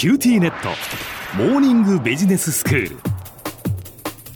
QTnet。モーニングビジネススクール。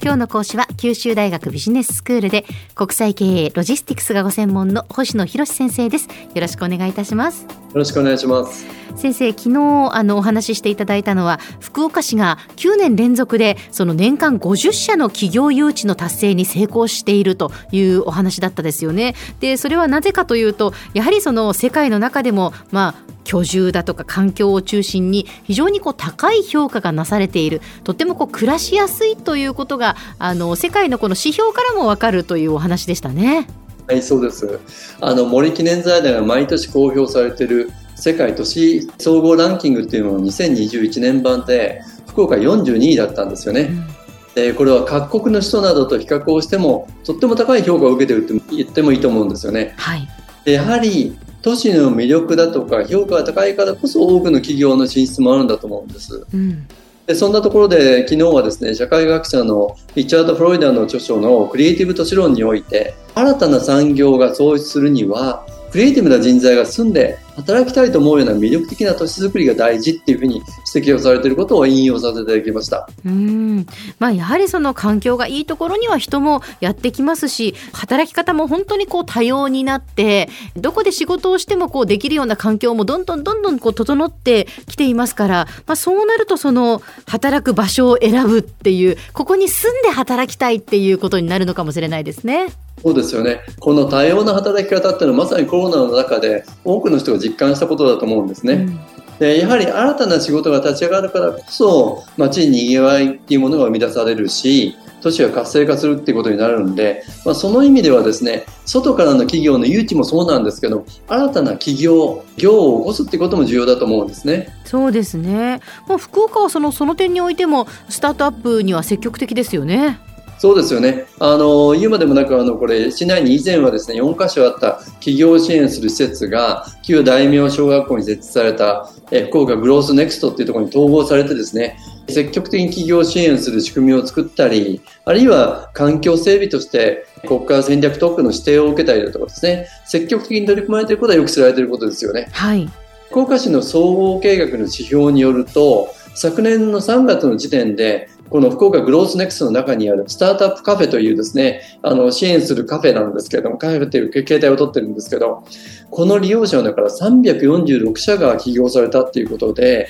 今日の講師は九州大学ビジネススクールで国際経営ロジスティクスがご専門の星野博先生です。よろしくお願いいたします。ろしくお願いします先生昨日あのお話ししていただいたのは福岡市が9年連続でその年間50社の企業誘致の達成に成功しているというお話だったですよねでそれはなぜかというとやはりその世界の中でもまあ居住だとか環境を中心に非常にこう高い評価がなされているとってもこう暮らしやすいということがあの世界のこの指標からも分かるというお話でしたね。はい、そうです。あの、森記念財団が毎年公表されている世界都市総合ランキングっていうのは2021年版で、福岡42位だったんですよね。うんでこれは各国の首都などと比較をしてもとっても高い評価を受けていると言ってもいいと思うんですよね。はい、やはり都市の魅力だとか評価が高いからこそ多くの企業の進出もあるんだと思うんです。うんでそんなところで昨日はですね社会学者のリチャード・フロイダーの著書のクリエイティブ都市論において新たな産業が創出するにはクリエイティブな人材が住んで働きたいと思うような魅力的な都市づくりが大事っていうふうに指摘をされていることを引用させていただきましたうんまあやはりその環境がいいところには人もやってきますし働き方も本当にこう多様になってどこで仕事をしてもこうできるような環境もどんどんどんどんこう整ってきていますから、まあ、そうなるとその働く場所を選ぶっていうここに住んで働きたいっていうことになるのかもしれないですね。そうですよね。この多様な働き方っていうのはまさにコロナの中で多くの人が実感したことだと思うんですね。うんでやはり新たな仕事が立ち上がるからこそ街に賑わいっていうものが生み出されるし都市が活性化するっていうことになるんで、まあ、その意味ではですね外からの企業の誘致もそうなんですけど新たな企業業を起こすってことも重要だと思うんですねそうですね、まあ、福岡はそのその点においてもスタートアップには積極的ですよね。そうですよね。あの、言うまでもなく、あの、これ、市内に以前はですね、4カ所あった企業を支援する施設が、旧大名小学校に設置された、え福岡グロースネクストっていうところに統合されてですね、積極的に企業支援する仕組みを作ったり、あるいは環境整備として国家戦略特区の指定を受けたりだとかですね、積極的に取り組まれていることはよく知られていることですよね。はい。福岡市の総合計画の指標によると、昨年の3月の時点でこの福岡グロースネクストの中にあるスタートアップカフェというですね、あの、支援するカフェなんですけれども、カフェという形態をとってるんですけど、この利用者の中から346社が起業されたっていうことで、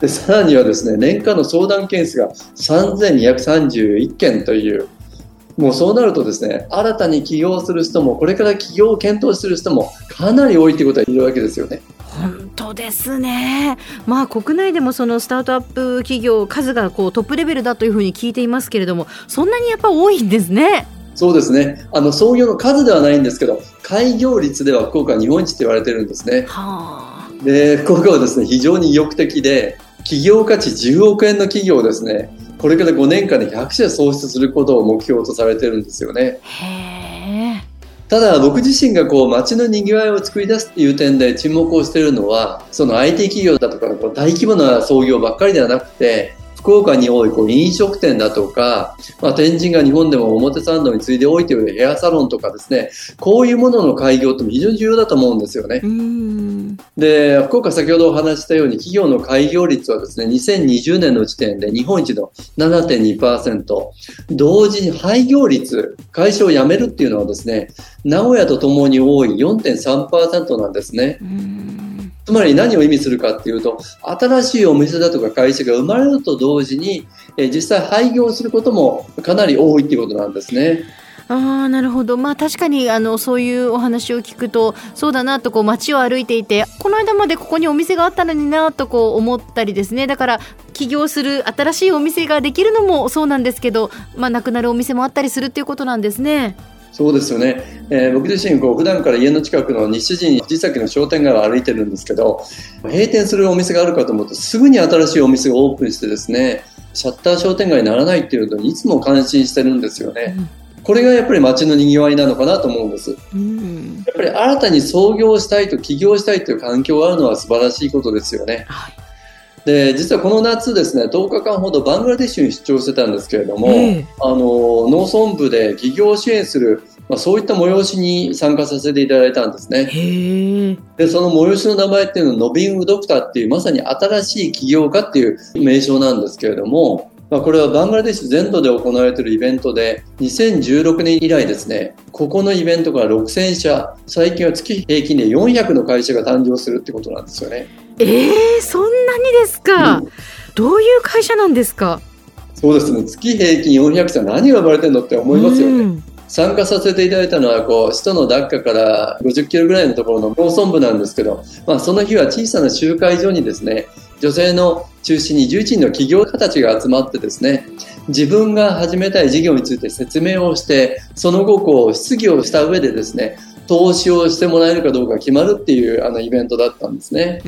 で、さらにはですね、年間の相談件数が3231件という、もうそうなるとですね、新たに起業する人も、これから起業を検討する人もかなり多いということはいるわけですよね。本当ですね。まあ国内でもそのスタートアップ企業数がこうトップレベルだというふうに聞いていますけれども、そんなにやっぱ多いんですね。そうですね。あの創業の数ではないんですけど、開業率では福岡日本一って言われてるんですね。はあ、で、福岡はですね、非常に意欲的で、企業価値10億円の企業ですね。これから5年間で100社創出することを目標とされてるんですよね。ただ僕自身がこう街のにぎわいを作り出すっていう点で沈黙をしているのはその IT 企業だとかこう大規模な創業ばっかりではなくて福岡に多いこう飲食店だとか、まあ、天神が日本でも表参道に次いで多いというヘアサロンとかですね、こういうものの開業って非常に重要だと思うんですよね。で、福岡先ほどお話したように企業の開業率はですね、2020年の時点で日本一の7.2%、同時に廃業率、会社を辞めるっていうのはですね、名古屋とともに多い4.3%なんですね。つまり何を意味するかっていうと、新しいお店だとか会社が生まれると同時に、え実際廃業することもかなり多いっていうことなんですね。あなるほど、まあ、確かにあのそういうお話を聞くとそうだなとこう街を歩いていてこの間までここにお店があったのになとこう思ったりですねだから起業する新しいお店ができるのもそうなんですけど、まあ、なくなるお店もあったりするっていうことなんですね。そうですよね、えー、僕自身こう普段から家の近くの西陣藤崎の商店街を歩いてるんですけど閉店するお店があるかと思うとすぐに新しいお店がオープンしてですねシャッター商店街にならないっていうのにいつも感心してるんですよね。うんこれがやっぱり街の賑わいなのかなと思うんです。うん、やっぱり新たに創業したいと起業したいという環境があるのは素晴らしいことですよね。はいで実はこの夏ですね10日間ほどバングラデシュに出張してたんですけれども、えー、あの農村部で起業を支援するまあ、そういった催しに参加させていただいたんですね。で、その催しの名前っていうのは、ノビングドクターっていう、まさに新しい起業家っていう名称なんですけれども、まあ、これはバングラデシュ全土で行われているイベントで、2016年以来ですね、ここのイベントから6000社、最近は月平均で400の会社が誕生するってことなんですよね。えー、そんなにですか、うん、どういう会社なんですか？そうですね、月平均400社何が生まれてるのって思いますよね。うん。参加させていただいたのはこう首都のダッカから50キロぐらいのところの農村部なんですけど、まあ、その日は小さな集会所にですね女性の中心に11人の起業家たちが集まってですね自分が始めたい事業について説明をしてその後こう質疑をした上でですね投資をしてもらえるかどうか決まるっていうあのイベントだったんですね。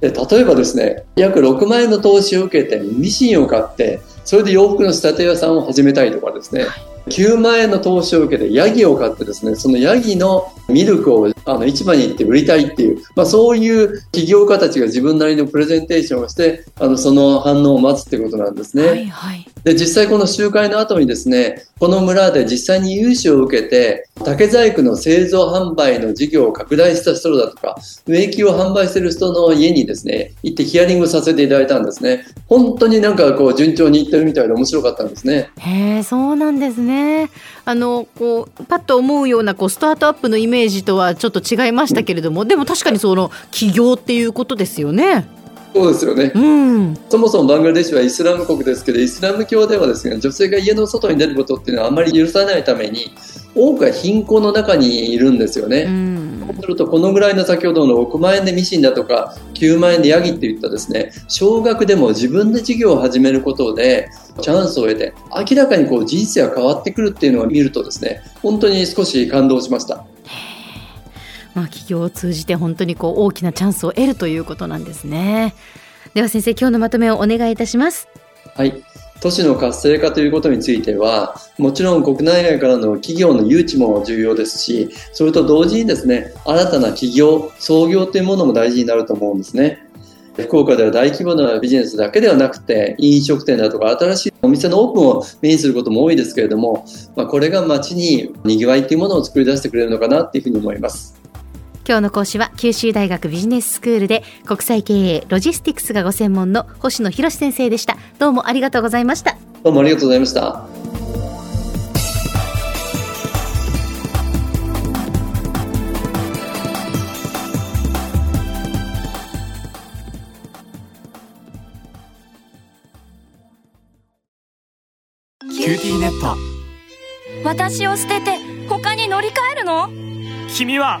で例えばですね約6万円の投資を受けてミシンを買ってそれで洋服の仕立て屋さんを始めたいとかですね、9万円の投資を受けてヤギを買ってですね、そのヤギのミルクをあの市場に行って売りたいっていう、まあ、そういう起業家たちが自分なりのプレゼンテーションをして、あのその反応を待つってことなんですね。はいはい、で実際この集会の後にですね、この村で実際に融資を受けて、竹細工の製造販売の事業を拡大した人だとか、植木を販売してる人の家にですね、行ってヒアリングさせていただいたんですね。本当になんかこう順調にいってるみたいで面白かったんですね。へえ、そうなんですね。あのこうパッと思うようなこうスタートアップのイメージとはちょっと違いましたけれども、うん、でも確かにその起業っていうことですよね。そうですよね、うん、そもそもバングラデシュはイスラム国ですけどイスラム教ではですね女性が家の外に出ることっていうのはあまり許さないために多くは貧困の中にいるんですよね。そうするとこのぐらいの先ほどの6万円でミシンだとか9万円でヤギっていったですね少額でも自分で事業を始めることでチャンスを得て明らかにこう人生が変わってくるっていうのを見るとですね本当に少し感動しました。まあ、企業を通じて本当にこう大きなチャンスを得るということなんですね。では先生今日のまとめをお願いいたします。はい都市の活性化ということについては、もちろん国内外からの企業の誘致も重要ですし、それと同時にですね、新たな企業、創業というものも大事になると思うんですね。福岡では大規模なビジネスだけではなくて、飲食店だとか新しいお店のオープンを目にすることも多いですけれども、まあ、これが街に賑わいというものを作り出してくれるのかなっていうふうに思います。今日の講師は九州大学ビジネススクールで国際経営ロジスティクスがご専門の星野博先生でした。どうもありがとうございました。どうもありがとうございました。キューティーネット。私を捨てて他に乗り換えるの？君は